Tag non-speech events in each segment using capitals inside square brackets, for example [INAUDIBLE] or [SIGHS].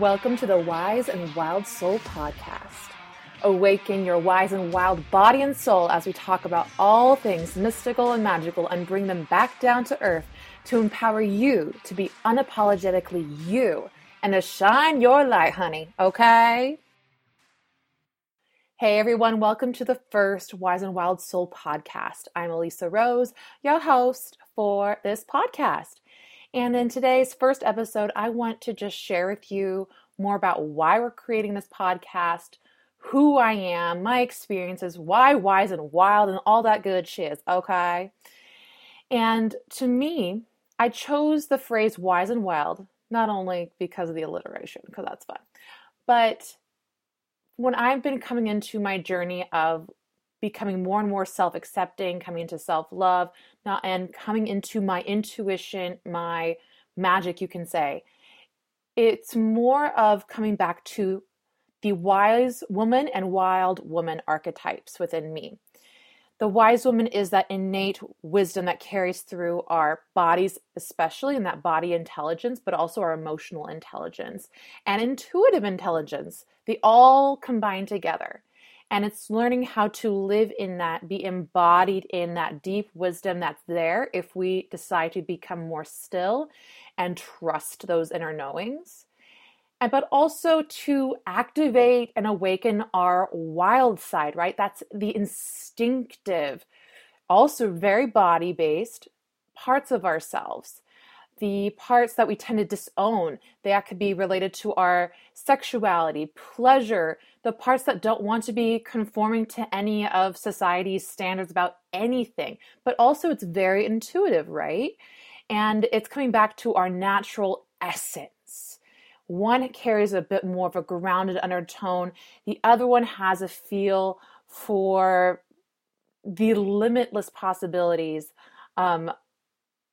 Welcome to the Wise and Wild Soul podcast. Awaken your wise and wild body and soul as we talk about all things mystical and magical and bring them back down to earth to empower you to be unapologetically you and to shine your light, honey, okay? Hey everyone, welcome to the first Wise and Wild Soul podcast. I'm Elisa Rose, your host for this podcast. And in today's first episode, I want to just share with you more about why we're creating this podcast, who I am, my experiences, why wise and wild, and all that good shit, okay? And to me, I chose the phrase wise and wild not only because of the alliteration, because that's fun, but when I've been coming into my journey of becoming more and more self accepting, coming into self love, and coming into my intuition, my magic, you can say. It's more of coming back to the wise woman and wild woman archetypes within me. The wise woman is that innate wisdom that carries through our bodies, especially in that body intelligence, but also our emotional intelligence and intuitive intelligence. They all combine together and it's learning how to live in that be embodied in that deep wisdom that's there if we decide to become more still and trust those inner knowings. And but also to activate and awaken our wild side right? That's the instinctive also very body based parts of ourselves the parts that we tend to disown. That could be related to our sexuality, pleasure, the parts that don't want to be conforming to any of society's standards about anything. But also, it's very intuitive, right? And it's coming back to our natural essence. One carries a bit more of a grounded undertone, the other one has a feel for the limitless possibilities um,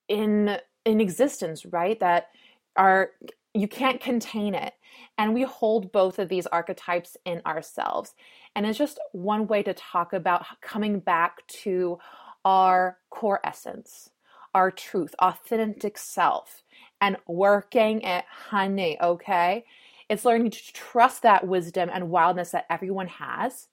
in in existence, right? That are you can't contain it. And we hold both of these archetypes in ourselves. And it's just one way to talk about coming back to our core essence, our truth, authentic self, and working it, honey, okay? It's learning to trust that wisdom and wildness that everyone has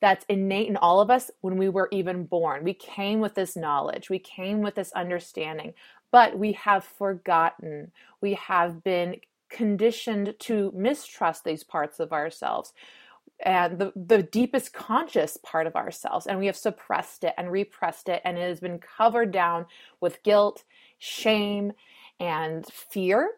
that's innate in all of us when we were even born. We came with this knowledge, we came with this understanding, but we have forgotten. We have been conditioned to mistrust these parts of ourselves and the, the deepest conscious part of ourselves and we have suppressed it and repressed it and it has been covered down with guilt shame and fear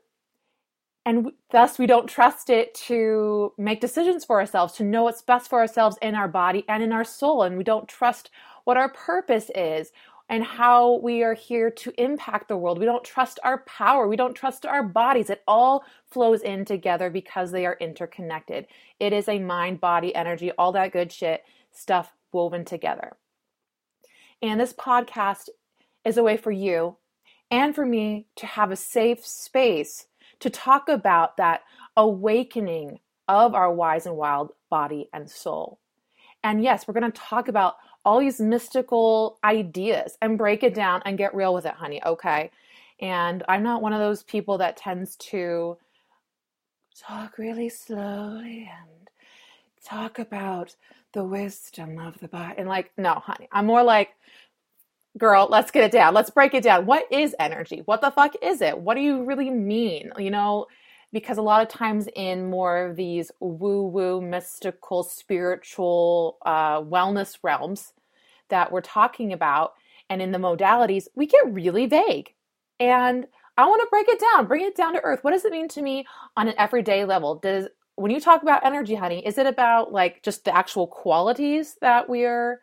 and thus we don't trust it to make decisions for ourselves to know what's best for ourselves in our body and in our soul and we don't trust what our purpose is and how we are here to impact the world. We don't trust our power. We don't trust our bodies. It all flows in together because they are interconnected. It is a mind, body, energy, all that good shit stuff woven together. And this podcast is a way for you and for me to have a safe space to talk about that awakening of our wise and wild body and soul. And yes, we're going to talk about all these mystical ideas and break it down and get real with it, honey. Okay. And I'm not one of those people that tends to talk really slowly and talk about the wisdom of the body. And like, no, honey, I'm more like, girl, let's get it down. Let's break it down. What is energy? What the fuck is it? What do you really mean? You know, because a lot of times in more of these woo woo, mystical, spiritual, uh, wellness realms that we're talking about and in the modalities, we get really vague. And I want to break it down, bring it down to earth. What does it mean to me on an everyday level? Does when you talk about energy, honey, is it about like just the actual qualities that we're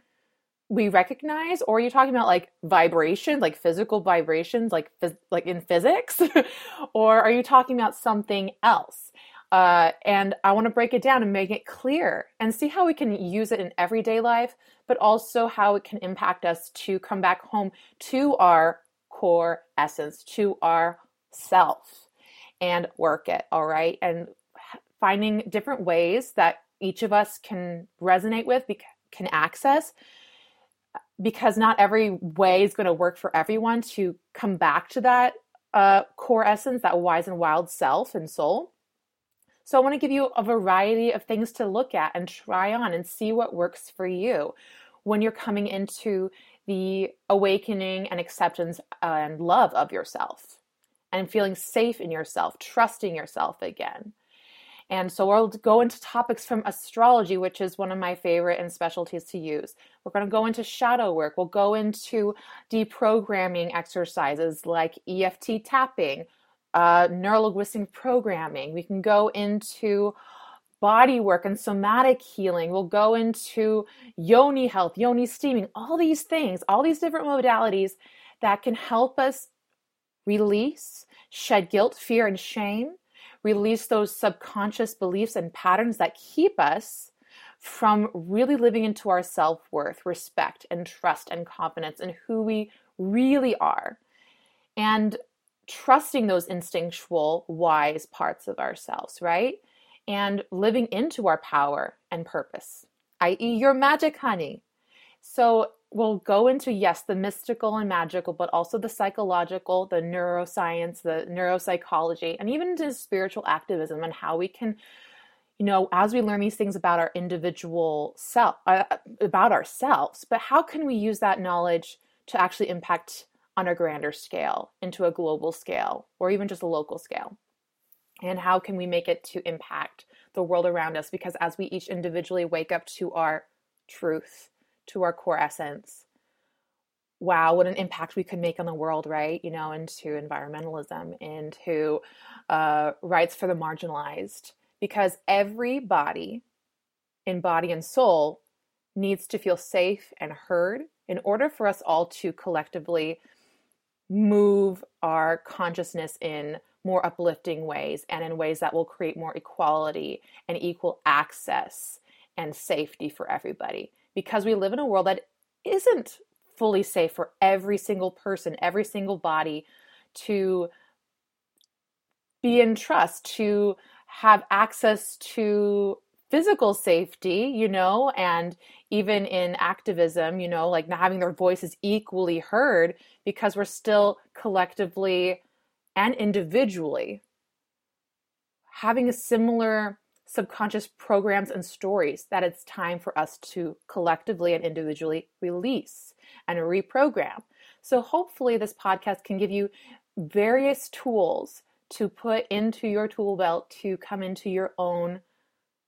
we recognize or are you talking about like vibrations like physical vibrations like phys- like in physics? [LAUGHS] Or are you talking about something else? Uh, and i want to break it down and make it clear and see how we can use it in everyday life but also how it can impact us to come back home to our core essence to our self and work it all right? And finding different ways that each of us can resonate with can access because not every way is going to work for everyone to come back to that uh, core essence, that wise and wild self and soul. So I want to give you a variety of things to look at and try on and see what works for you when you're coming into the awakening and acceptance and love of yourself and feeling safe in yourself, trusting yourself again. And so we'll go into topics from astrology, which is one of my favorite and specialties to use. We're going to go into shadow work. We'll go into deprogramming exercises like EFT tapping, uh, neurolinguistic programming. We can go into body work and somatic healing. We'll go into yoni health, yoni steaming, all these things, all these different modalities that can help us release, shed guilt, fear, and shame, release those subconscious beliefs and patterns that keep us from really living into our self worth, respect, and trust and confidence in who we really are. And trusting those instinctual, wise parts of ourselves, right? And living into our power and purpose, i.e., your magic, honey. So we'll go into, yes, the mystical and magical, but also the psychological, the neuroscience, the neuropsychology, and even into spiritual activism and how we can you know as we learn these things about our individual self uh, about ourselves but how can we use that knowledge to actually impact on a grander scale into a global scale or even just a local scale? And how can we make it to impact the world around us? Because as we each individually wake up to our truth, to our core essence, wow, what an impact we could make on the world, right? You know, into environmentalism, into uh, rights for the marginalized. Because everybody in body and soul needs to feel safe and heard in order for us all to collectively move our consciousness in more uplifting ways and in ways that will create more equality and equal access and safety for everybody. Because we live in a world that isn't fully safe for every single person, every single body to be in trust, to have access to physical safety, you know, and even in activism, you know, like not having their voices equally heard because we're still collectively and individually having a similar subconscious programs and stories that it's time for us to collectively and individually release and reprogram. So, hopefully, this podcast can give you various tools to put into your tool belt to come into your own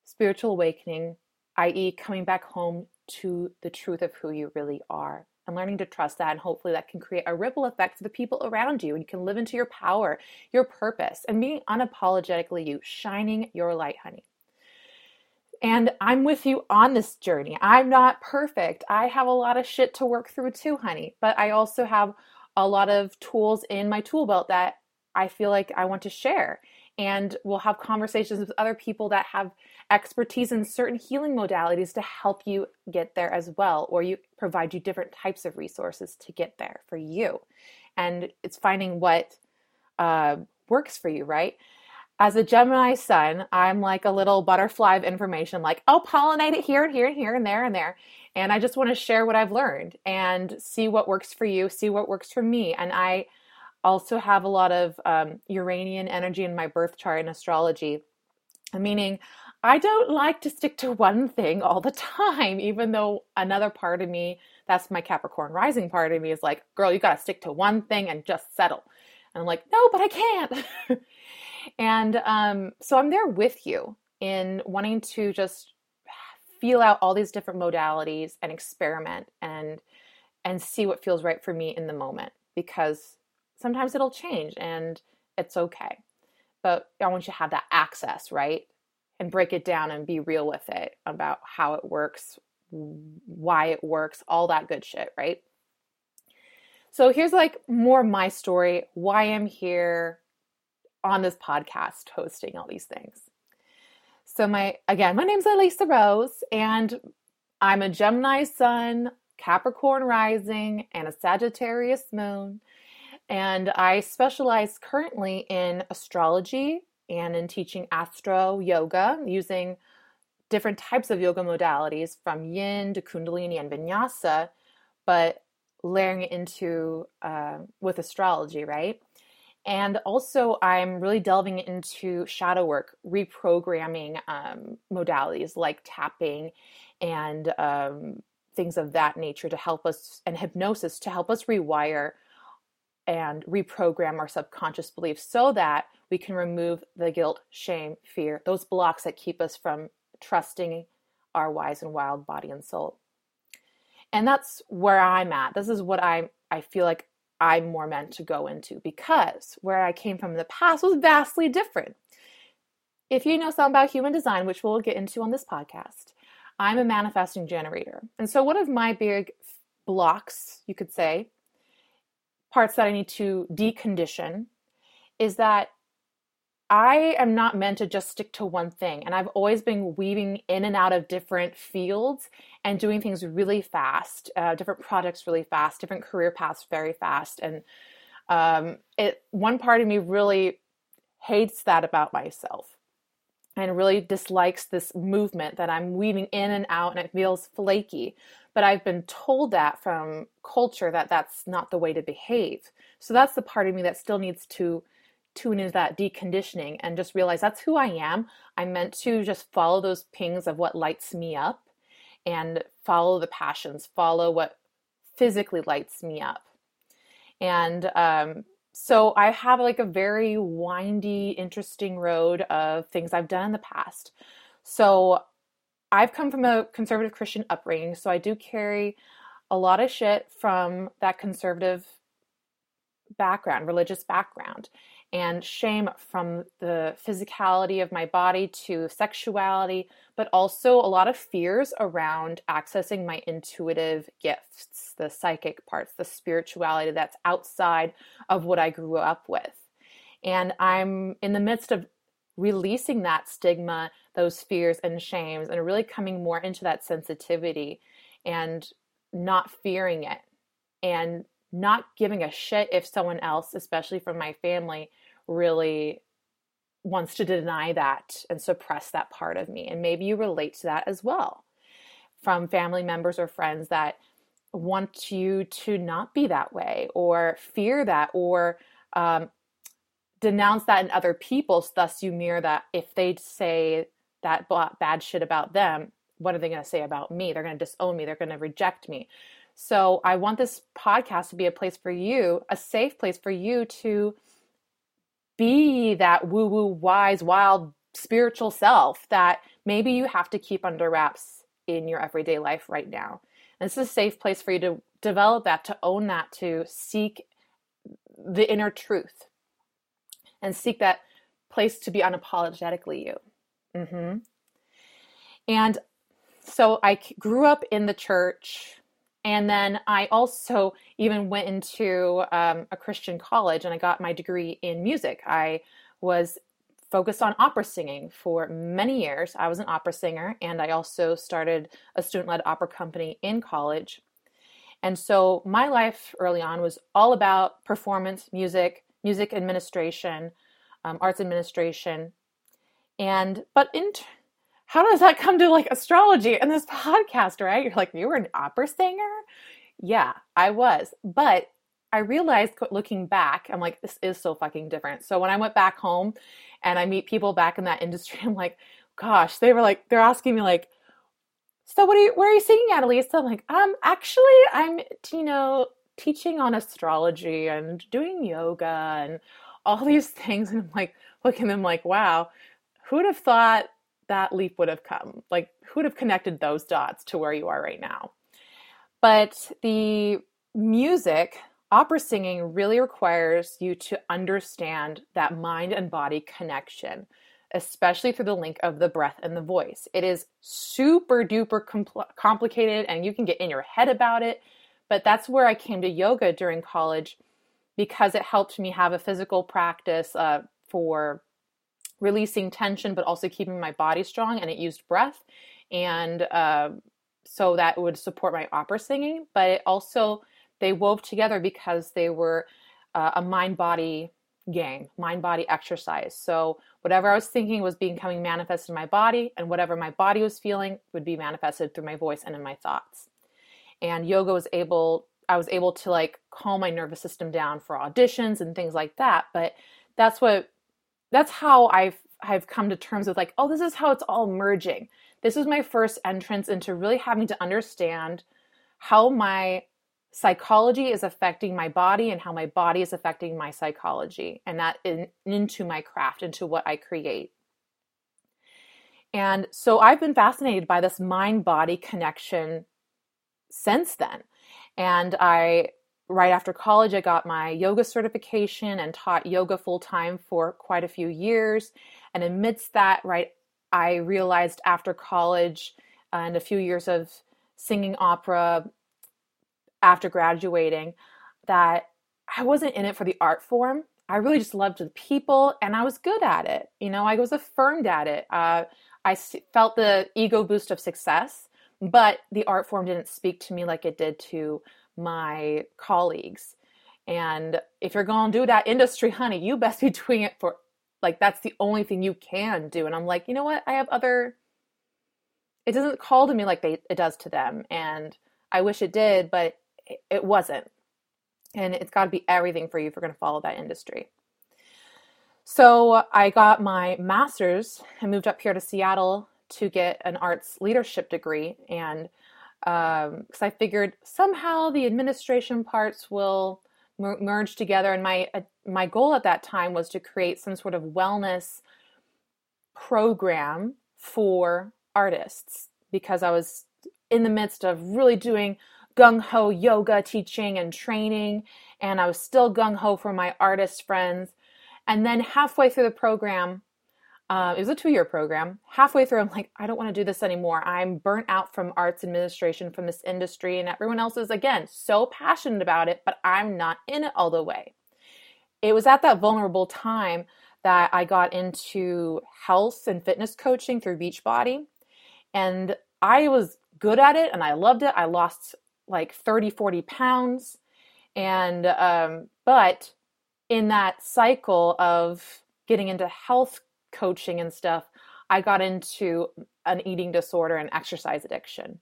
spiritual awakening, i.e., coming back home to the truth of who you really are and learning to trust that. And hopefully, that can create a ripple effect for the people around you. And you can live into your power, your purpose, and being unapologetically you, shining your light, honey. And I'm with you on this journey. I'm not perfect. I have a lot of shit to work through too, honey. But I also have a lot of tools in my tool belt that I feel like I want to share and we'll have conversations with other people that have expertise in certain healing modalities to help you get there as well or you provide you different types of resources to get there for you and it's finding what uh, works for you right as a gemini sun i'm like a little butterfly of information like oh pollinate it here and here and here and there and there and i just want to share what i've learned and see what works for you see what works for me and i also have a lot of um, Uranian energy in my birth chart in astrology, meaning I don't like to stick to one thing all the time, even though another part of me, that's my Capricorn rising part of me, is like, girl, you got to stick to one thing and just settle. And I'm like, no, but I can't. [LAUGHS] and um, so I'm there with you in wanting to just feel out all these different modalities and experiment and and see what feels right for me in the moment because sometimes it'll change and it's okay. But I want you to have that access, right? And break it down and be real with it about how it works, why it works, all that good shit, right? So here's like more my story, why I'm here on this podcast hosting all these things. So my again, my name's Elisa Rose and I'm a Gemini sun, Capricorn rising, and a Sagittarius moon. And I specialize currently in astrology and in teaching astro yoga using different types of yoga modalities from yin to kundalini and vinyasa, but layering it into uh, with astrology, right? And also, I'm really delving into shadow work, reprogramming um, modalities like tapping and um, things of that nature to help us, and hypnosis to help us rewire and reprogram our subconscious beliefs so that we can remove the guilt, shame, fear, those blocks that keep us from trusting our wise and wild body and soul. And that's where I'm at. This is what I I feel like I'm more meant to go into because where I came from in the past was vastly different. If you know something about human design, which we'll get into on this podcast, I'm a manifesting generator. And so one of my big blocks, you could say, parts that I need to decondition is that I am not meant to just stick to one thing. And I've always been weaving in and out of different fields and doing things really fast, uh, different projects really fast, different career paths very fast. And um, it one part of me really hates that about myself and really dislikes this movement that I'm weaving in and out and it feels flaky. But I've been told that from culture that that's not the way to behave. So that's the part of me that still needs to tune into that deconditioning and just realize that's who I am. I'm meant to just follow those pings of what lights me up and follow the passions, follow what physically lights me up. And um, so I have like a very windy, interesting road of things I've done in the past. So I've come from a conservative Christian upbringing, so I do carry a lot of shit from that conservative background, religious background and shame from the physicality of my body to sexuality, but also a lot of fears around accessing my intuitive gifts, the psychic parts, the spirituality that's outside of what I grew up with. And I'm in the midst of releasing that stigma, those fears and shames, and really coming more into that sensitivity and not fearing it and not giving a shit if someone else, especially from my family, really wants to deny that and suppress that part of me. And maybe you relate to that as well from family members or friends that want you to not be that way or fear that or um, denounce that in other people. So thus, you mirror that if they say that bad shit about them, what are they going to say about me? They're going to disown me. They're going to reject me. So I want this podcast to be a place for you, a safe place for you to be that woo woo, wise, wild, spiritual self that maybe you have to keep under wraps in your everyday life right now. And this is a safe place for you to develop that, to own that, to seek the inner truth and seek that place to be unapologetically you. Mm-hmm. And so I grew up in the church and then I also even went into um, a Christian college and I got my degree in music. I was focused on opera singing for many years. I was an opera singer and I also started a student led opera company in college. And so my life early on was all about performance, music, music administration, um, arts administration. And, but in, how does that come to like astrology and this podcast, right? You're like, you were an opera singer? Yeah, I was. But I realized looking back, I'm like, this is so fucking different. So when I went back home and I meet people back in that [LAUGHS] industry, I'm like, gosh, they were like, they're asking me like, so what are you, where are you singing at, Elisa? I'm like, um, actually, I'm, you know, teaching on astrology and doing yoga and all these [LAUGHS] things. And I'm like, looking at them like, wow, who would have thought that leap would have come? Like, who would have connected those dots to where you are right now? But the music, opera singing, really requires you to understand that mind and body connection, especially through the link of the breath and the voice. It is super duper compl- complicated and you can get in your head about it. But that's where I came to yoga during college because it helped me have a physical practice uh, for releasing tension, but also keeping my body strong. And it used breath. And uh, so that would support my opera singing. But it also, they wove together because they were uh, a mind body game, mind body exercise. So whatever I was thinking was becoming manifested in my body, and whatever my body was feeling would be manifested through my voice and in my thoughts. And yoga was able I was able to like calm my nervous system down for auditions and things like that. But that's what that's how I've I've come to terms with like, oh, this is how it's all merging. This was my first entrance into really having to understand how my psychology is affecting my body and how my body is affecting my psychology and that in, into my craft into what i create and so i've been fascinated by this mind body connection since then and i right after college i got my yoga certification and taught yoga full time for quite a few years and amidst that right i realized after college and a few years of singing opera after graduating that I wasn't in it for the art form. I really just loved the people and I was good at it. You know, I was affirmed at it. Uh, I felt the ego boost of success, but the art form didn't speak to me like it did to my colleagues. And if you're going to do that industry, honey, you best be [LAUGHS] doing it for like that's the only thing you can do. And I'm like, you know what? I have other. It doesn't call to me like they it does to them, and I wish it did, but it wasn't. And it's got to be everything for you if you're going to follow that industry. So I got my master's and moved up here to Seattle to get an arts leadership degree. And because um, I figured somehow the administration parts will mer- merge together. And my uh, my goal at that time was to create some sort of wellness program for artists because I was in the midst of really doing gung ho yoga teaching and training, and I was still gung ho for my artist friends. And then halfway through the program, uh, it was a two year program. Halfway through, I'm like, I don't want to do this anymore. I'm burnt out from arts administration, from this industry, and everyone else is, again, so passionate about it, but I'm not in it all the way. It was at that vulnerable time that I got into health and fitness coaching through Beachbody. And I was good at it and I loved it. I lost like 30, 40 pounds. And, um, but in that cycle of getting into health coaching and stuff, I got into an eating disorder and exercise addiction.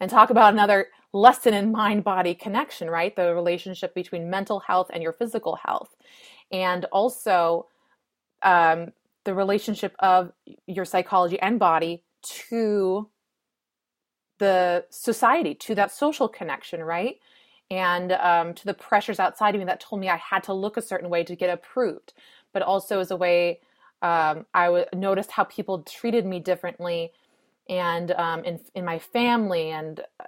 And talk about another lesson in mind body connection, right? The relationship between mental health and your physical health. And also um, the relationship of your psychology and body to the society, to that social connection, right? And um, to the pressures outside of me that told me I had to look a certain way to get approved, but also as a way um, I w- noticed how people treated me differently, and um, in in my family, and uh,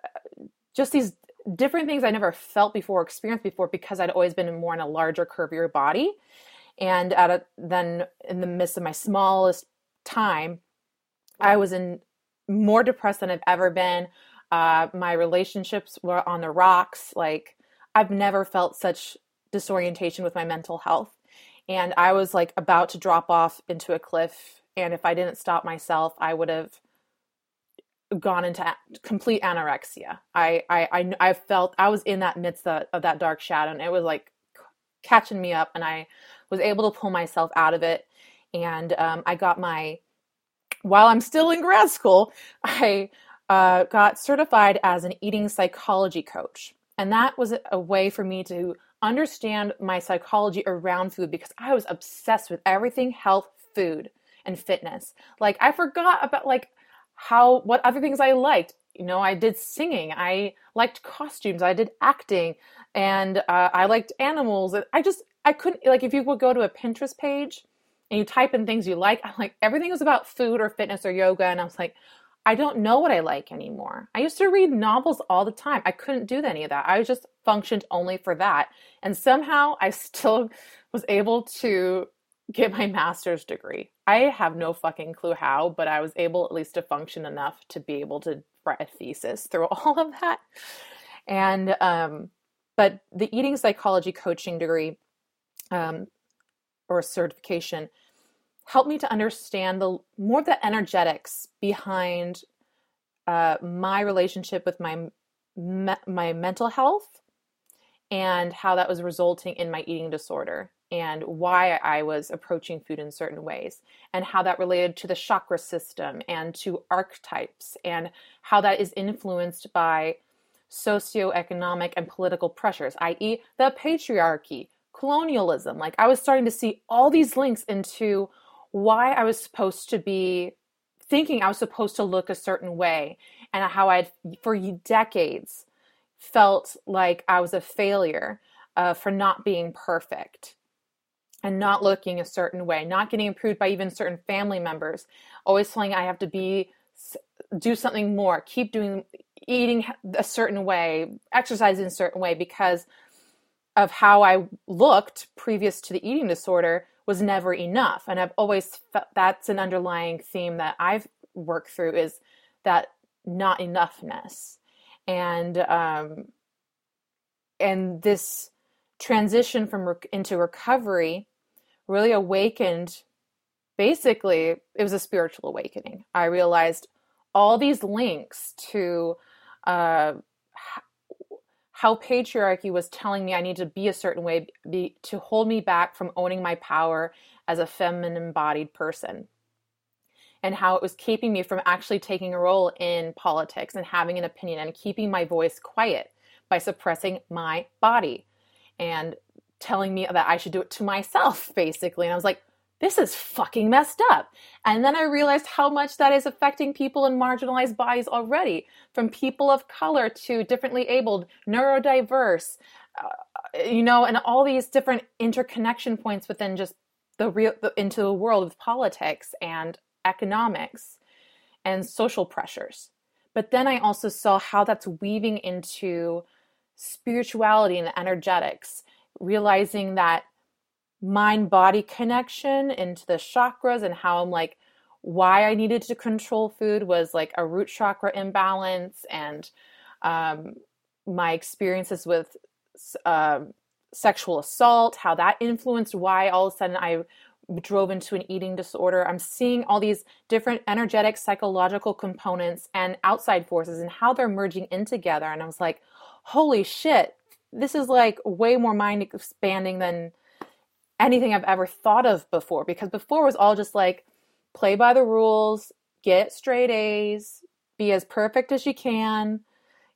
just these different things I never felt before, experienced before, because I'd always been more in a larger, curvier body, and at a, then in the midst of my smallest time, I was in more depressed than I've ever been. Uh, my relationships were on the rocks. Like, I've never felt such disorientation with my mental health. And I was like about to drop off into a cliff. And if I didn't stop myself, I would have gone into complete anorexia. I, I, I, I felt I was in that midst of, of that dark shadow and it was like catching me up and I was able to pull myself out of it. And um, I got my while I'm still in grad school, [LAUGHS] I uh, got certified as an eating psychology coach. And that was a way for me to understand my psychology around food because I was obsessed with everything health, food, and fitness. Like I forgot about like how what other things I liked. You know, I did singing, I liked costumes, I did acting, and uh, I liked animals. I just I couldn't like if you would go to a Pinterest page and you type in things you like, I'm like, everything was about food or fitness or yoga. And I was like, I don't know what I like anymore. I used to read novels all the time. I couldn't do any of that. I just functioned only for that. And somehow I [LAUGHS] still was able to get my master's degree. I have no fucking clue how, but I was able at least to function enough to be able to write a thesis through [LAUGHS] all of that. And, um, but the eating psychology coaching degree um, or certification helped me to understand the more the energetics behind uh, my relationship with my me, my mental health and how that was resulting in my eating disorder and why I was approaching food in certain ways and how that related to the chakra system and to archetypes and how that is influenced by socioeconomic and political pressures, i.e., the patriarchy, colonialism. Like I was starting to see all these links into why I was supposed to be thinking I was supposed to look a certain way and how I'd for decades felt like I was a failure uh, for not being perfect and not looking a certain way, not getting approved by even certain family members, always feeling I have to be do something more, keep doing eating a certain way, exercising a certain way because of how I looked previous to the eating disorder was never enough. And I've always felt that's an underlying theme that I've worked through is that not enoughness. And um, and this transition from rec- into recovery really awakened basically it was a spiritual awakening i realized all these links to uh, how patriarchy was telling me i need to be a certain way be, to hold me back from owning my power as a feminine embodied person and how it was keeping me from actually taking a role in politics and having an opinion and keeping my voice quiet by suppressing my body and telling me that I should do it to myself, basically. And I was like, this is fucking messed up. And then I realized how much that is affecting people in marginalized bodies already, from people of color to differently abled, neurodiverse, uh, you know, and all these different interconnection points within just the real the, into the world of politics and economics and social pressures. But then I also saw how that's weaving into spirituality and energetics, realizing that mind body connection into the chakras and how I'm like, why I needed to control food was like a root chakra imbalance and um, my experiences with uh, sexual assault, how that influenced why all of a sudden I drove into an eating disorder. I'm seeing all these different energetic, psychological components and outside forces and how they're merging in together. And I was like, holy shit, this is like way more mind expanding than anything I've ever thought of before because before was all just like play by the rules, get straight A's, be as perfect as you can,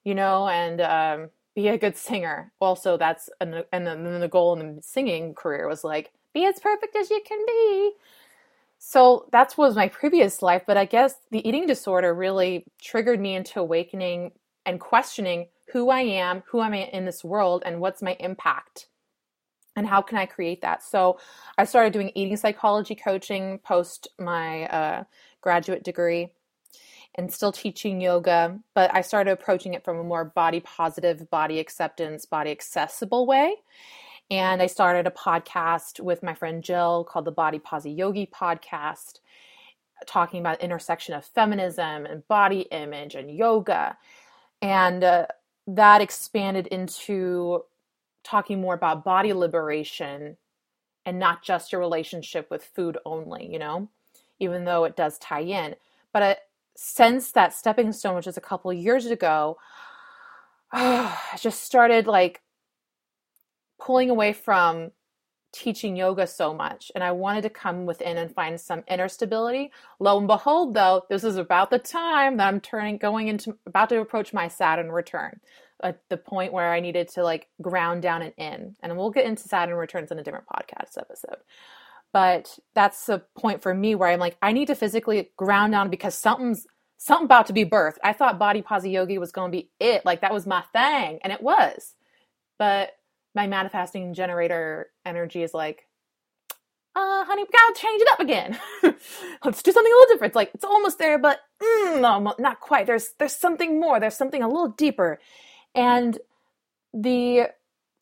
you know, and um, be a good singer. Also, that's an, and then the goal in the singing career was like be as perfect as you can be. So that was my previous life, but I guess the eating disorder really triggered me into awakening and questioning who I am, who i am I in this world, and what's my impact and how can I create that? So I started doing eating psychology coaching post my uh, graduate degree and still teaching yoga, but I started approaching it from a more body positive, body acceptance, body accessible way. And I started a podcast with my friend Jill called the Body Posi Yogi podcast, talking about intersection of feminism and body image and yoga. And uh, that expanded into talking more about body liberation and not just your relationship with food only, you know, even though it does tie in. But uh, since that stepping stone, which was a couple years ago, [SIGHS] I just started like pulling away from teaching yoga so much and I wanted to come within and find some inner stability. Lo and behold though, this is about the time that I'm turning going into about to approach my Saturn return at the point where I needed to like ground down and in. And we'll get into Saturn returns in a different podcast episode. But that's the point for me where I'm like, I need to physically ground down because something's something about to be birthed. I thought body posi yogi was going to be it. Like that was my thing. And it was. But my manifesting generator energy is like, uh, honey, we gotta change it up again. [LAUGHS] Let's do something a little different. It's like it's almost there, but mm, no, not quite. There's there's something more. There's something a little deeper. And the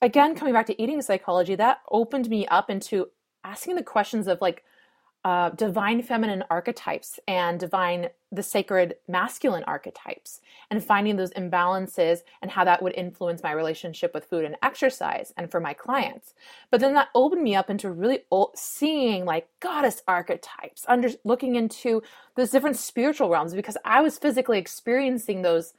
again coming back to eating psychology, that opened me up into asking the questions of like uh, divine feminine archetypes and divine the sacred masculine archetypes and finding those imbalances and how that would influence my relationship with food and exercise and for my clients. But then that opened me up into really seeing like goddess archetypes under looking into those different spiritual realms because i was physically experiencing those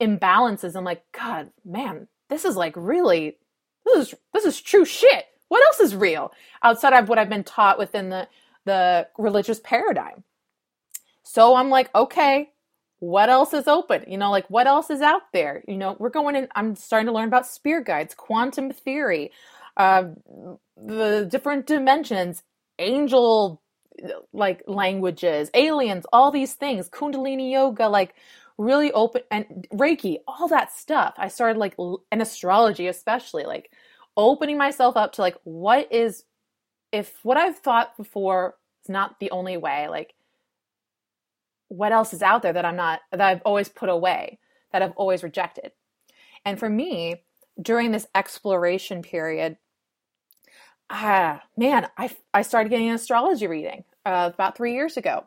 imbalances. I'm like, God, man, this is like really, this is this is true shit. What else is real outside of what I've been taught within the the religious paradigm? So I'm like, okay, what else is open? You know, like what else is out there? You know, we're going in, I'm starting to learn about spirit guides, quantum theory, uh, the different dimensions, angel like languages, aliens, all these things, Kundalini yoga, like really open and Reiki, all that stuff. I started like, in astrology, especially, like opening myself up to like, what is, if what I've thought before is not the only way, like, what else is out there that I'm not, that I've always put away, that I've always rejected. And for me, during this exploration period, ah, man, I, I started getting an astrology reading uh, about three years ago.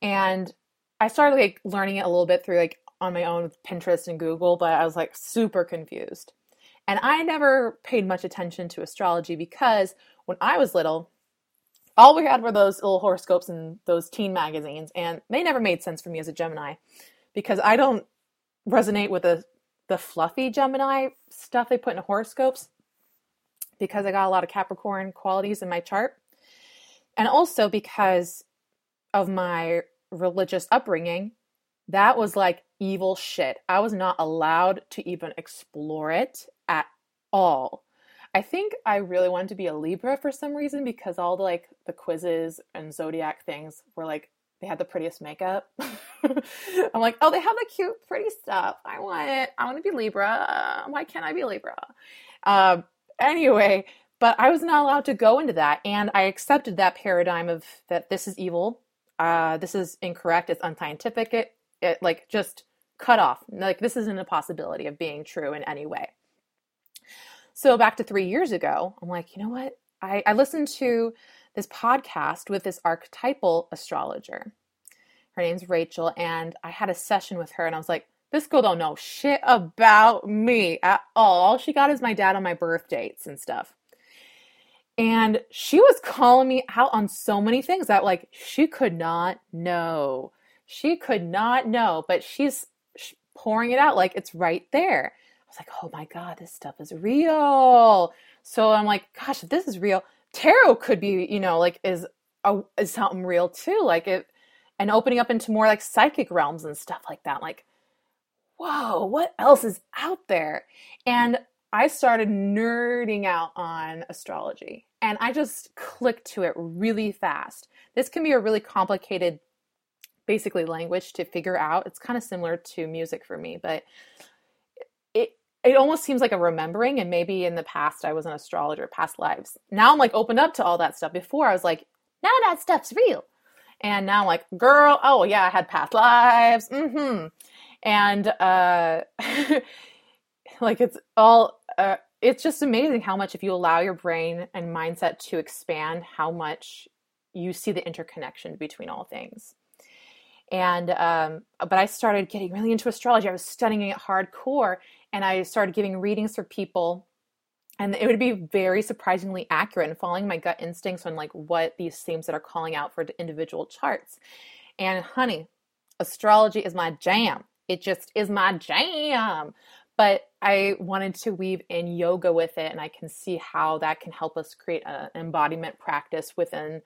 And I started like learning it a little bit through like on my own with Pinterest and Google, but I was like super confused. And I never paid much attention to astrology because when I was little, all we had were those little horoscopes and those teen magazines, and they never made sense for me as a Gemini because I don't resonate with the the fluffy Gemini stuff they put in horoscopes because I got a lot of Capricorn qualities in my chart. And also because of my religious upbringing, that was like evil shit. I was not allowed to even explore it at all. I think I really wanted to be a Libra for some reason because all the like the quizzes and zodiac things were like they had the prettiest makeup. [LAUGHS] I'm like, oh, they have the cute, pretty stuff. I want it. I want to be Libra. Why can't I be Libra? Uh, anyway, but I was not allowed to go into that, and I accepted that paradigm of that this is evil, uh, this is incorrect, it's unscientific. It, it like just cut off. Like this isn't a possibility of being true in any way. So back to three years ago, I'm like, you know what? I, I listened to this podcast with this archetypal astrologer. Her name's Rachel, and I had a session with her, and I was like, this girl don't know shit about me at all. All she got is my dad on my birth dates and stuff. And she was calling me out on so many things that like she could not know. She could not know, but she's pouring it out like it's right there. I was like, "Oh my god, this stuff is real." So I'm like, "Gosh, if this is real, tarot could be, you know, like is a, is something real too, like it and opening up into more like psychic realms and stuff like that. Like, whoa, what else is out there? And I started nerding out on astrology and I just clicked to it really fast. This can be a really complicated, basically, language to figure out. It's kind of similar to music for me, but it it almost seems like a remembering. And maybe in the past I was an astrologer, past lives. Now I'm like opened up to all that stuff. Before I was like, now that stuff's real. And now I'm like, girl, oh yeah, I had past lives. Mm-hmm. And uh [LAUGHS] [LAUGHS] like it's all uh, it's just amazing how much if you allow your brain and mindset to expand how much you see the interconnection between all things. And um, but i started getting really into astrology. I was studying it hardcore and i started giving readings for people and it would be very surprisingly accurate and following my gut instincts on like what these themes that are calling out for individual charts. And honey astrology is my jam. It just is my jam but I wanted to weave in yoga with it, and I can see how that can help us create an embodiment practice within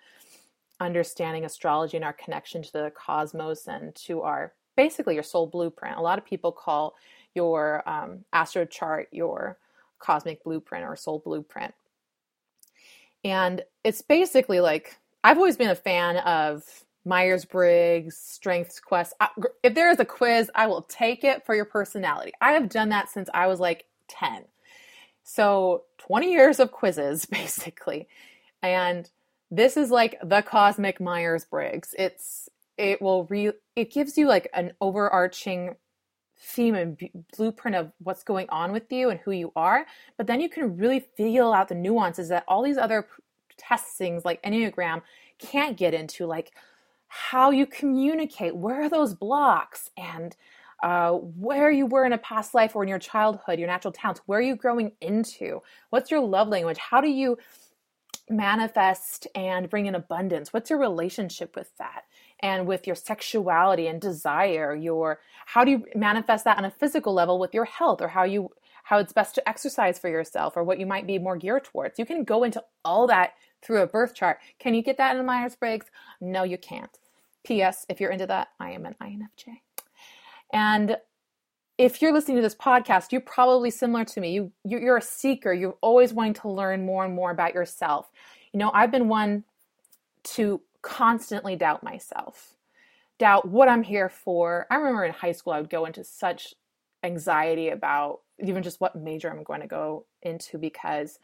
understanding astrology and our connection to the cosmos and to our basically your soul blueprint. A lot of people call your um, astro chart your cosmic blueprint or soul blueprint. And it's basically like I've always been a fan of Myers Briggs, Strengths Quest. If there is a quiz, I will take it for your personality. I have done that since I was like 10. So 20 years of quizzes, [LAUGHS] basically. And this is like the cosmic Myers Briggs. It's, it will re, it gives you like an overarching theme and b- blueprint of what's going on with you and who you are. But then you can really feel out the nuances that all these other testings like Enneagram can't get into. Like, how you communicate. Where are those blocks? And uh, where you were in a past life or in your childhood, your natural talents. Where are you growing into? What's your love language? How do you manifest and bring in abundance? What's your relationship with that? And with your sexuality and desire, your how do you manifest that on a physical level with your health or how you how it's best to exercise for yourself or what you might be more geared towards. You can go into all that through a birth chart. Can you get that in Myers Briggs? No, you can't. P.S. If you're into that, I am an INFJ. And if you're listening to this podcast, you're probably similar to me. You you're a seeker. You're always wanting to learn more and more about yourself. You know, I've been one to constantly doubt myself, doubt what I'm here for. I remember in high school, I would go into such anxiety about even just what major I'm going to go into because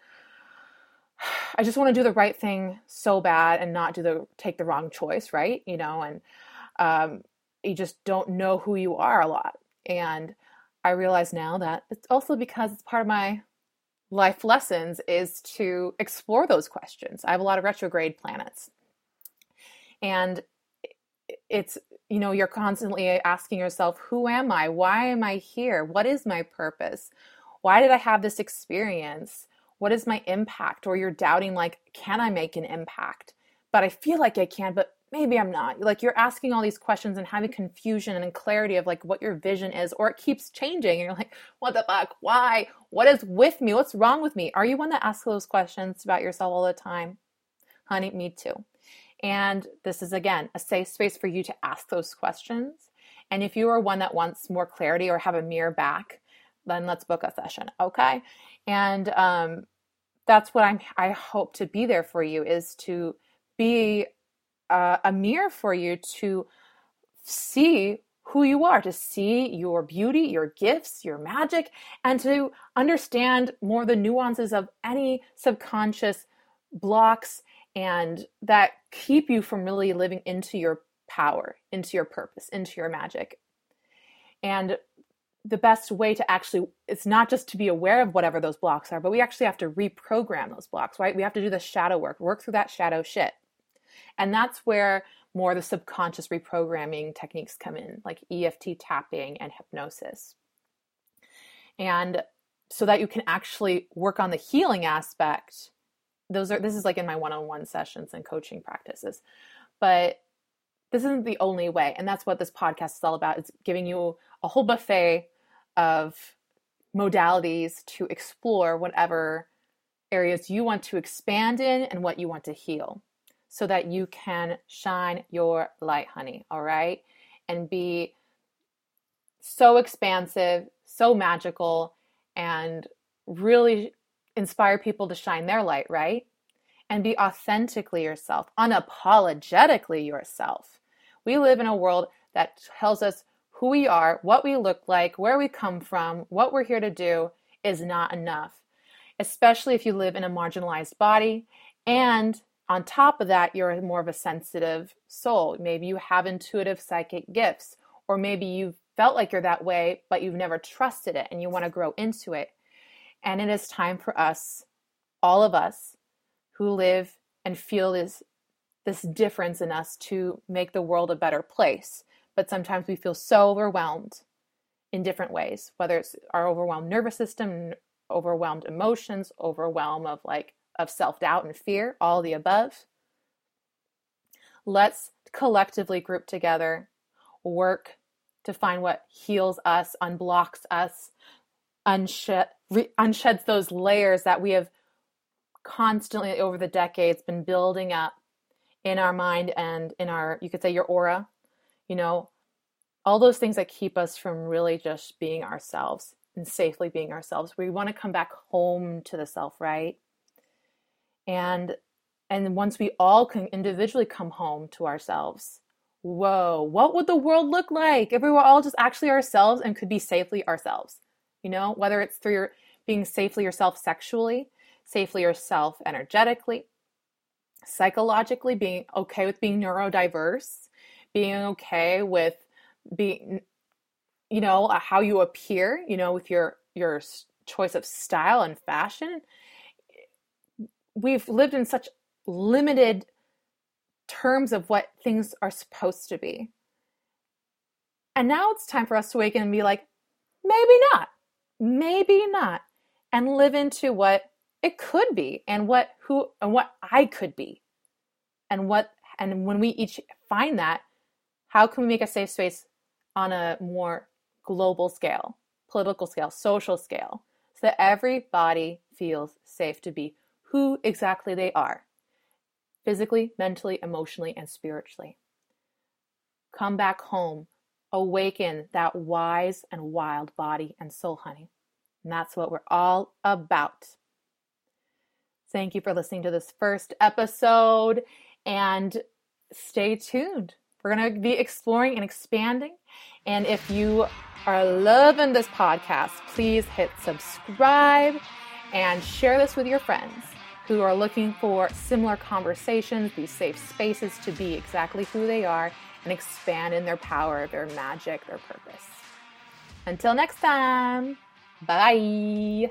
I just want to do the right thing so bad and not do the take the wrong choice, right? You know, and um, you just don't know who you are a lot. And I realize now that it's also because it's part of my life lessons is to explore those questions. I have a lot of retrograde planets. And it's, you know, you're constantly asking yourself, who am I? Why am I here? What is my purpose? Why did I have this experience? What is my impact? Or you're doubting, like, can I make an impact? But I feel like I can, but maybe I'm not. Like you're asking all these questions and having confusion and clarity of like what your vision is, or it keeps changing. And you're like, what the fuck? Why? What is with me? What's wrong with me? Are you one that asks those questions about yourself all the time? Honey, me too. And this is again a safe space for you to ask those questions. And if you are one that wants more clarity or have a mirror back, then let's book a session. Okay. And um, that's what I'm, I hope to be there for you is to be uh, a mirror for you to see who you are, to see your beauty, your gifts, your magic, and to understand more the nuances of any subconscious blocks and that keep you from really living into your power, into your purpose, into your magic. And the best way to actually it's not just to be aware of whatever those blocks are but we actually have to reprogram those blocks right we have to do the shadow work work through that shadow shit and that's where more the subconscious reprogramming techniques come in, like EFT tapping and hypnosis. And so that you can actually work on the healing aspect. Those are this is like in my one-on-one sessions and coaching practices. But this isn't the only way. And that's what this podcast is all about. It's giving you a whole buffet of modalities to explore whatever areas you want to expand in and what you want to heal so that you can shine your light, honey, all right? And be so expansive, so magical, and really inspire people to shine their light, right? And be authentically yourself, unapologetically yourself. We live in a world that tells us who we are, what we look like, where we come from, what we're here to do is not enough, especially if you live in a marginalized body and on top of that, you're more of a sensitive soul. Maybe you have intuitive psychic gifts, or maybe you felt like you're that way, but you've never trusted it and you want to grow into it. And it is time for us, all of us who live and feel this, this difference in us to make the world a better place. But sometimes we feel so overwhelmed in different ways, whether it's our overwhelmed nervous system, overwhelmed emotions, overwhelm of like of self doubt and fear, all the above. Let's collectively group together, work to find what heals us, unblocks us, unshed, re, unsheds those layers that we have constantly over the decades been building up in our mind and in our, you could say, your aura, you know, all those things that keep us from really just being ourselves and safely being ourselves. We want to come back home to the self, right? and and once we all can individually come home to ourselves whoa what would the world look like if we were all just actually ourselves and could be safely ourselves you know whether it's through your being safely yourself sexually safely yourself energetically psychologically being okay with being neurodiverse being okay with being you know uh, how you appear you know with your your choice of style and fashion we've lived in such limited terms of what things are supposed to be. And now it's time for us to awaken and be like, maybe not, maybe not, and live into what it could be and what who and what I could be. And what and when we each find that, how can we make a safe space on a more global scale, political scale, social scale, so that everybody feels safe to be who exactly they are physically, mentally, emotionally, and spiritually. Come back home, awaken that wise and wild body and soul, honey. And that's what we're all about. Thank you for listening to this first episode and stay tuned. We're going to be exploring and expanding. And if you are loving this podcast, please hit subscribe and share this with your friends who are looking for similar conversations, these safe spaces to be exactly who they are and expand in their power, their magic, their purpose. Until next time, bye.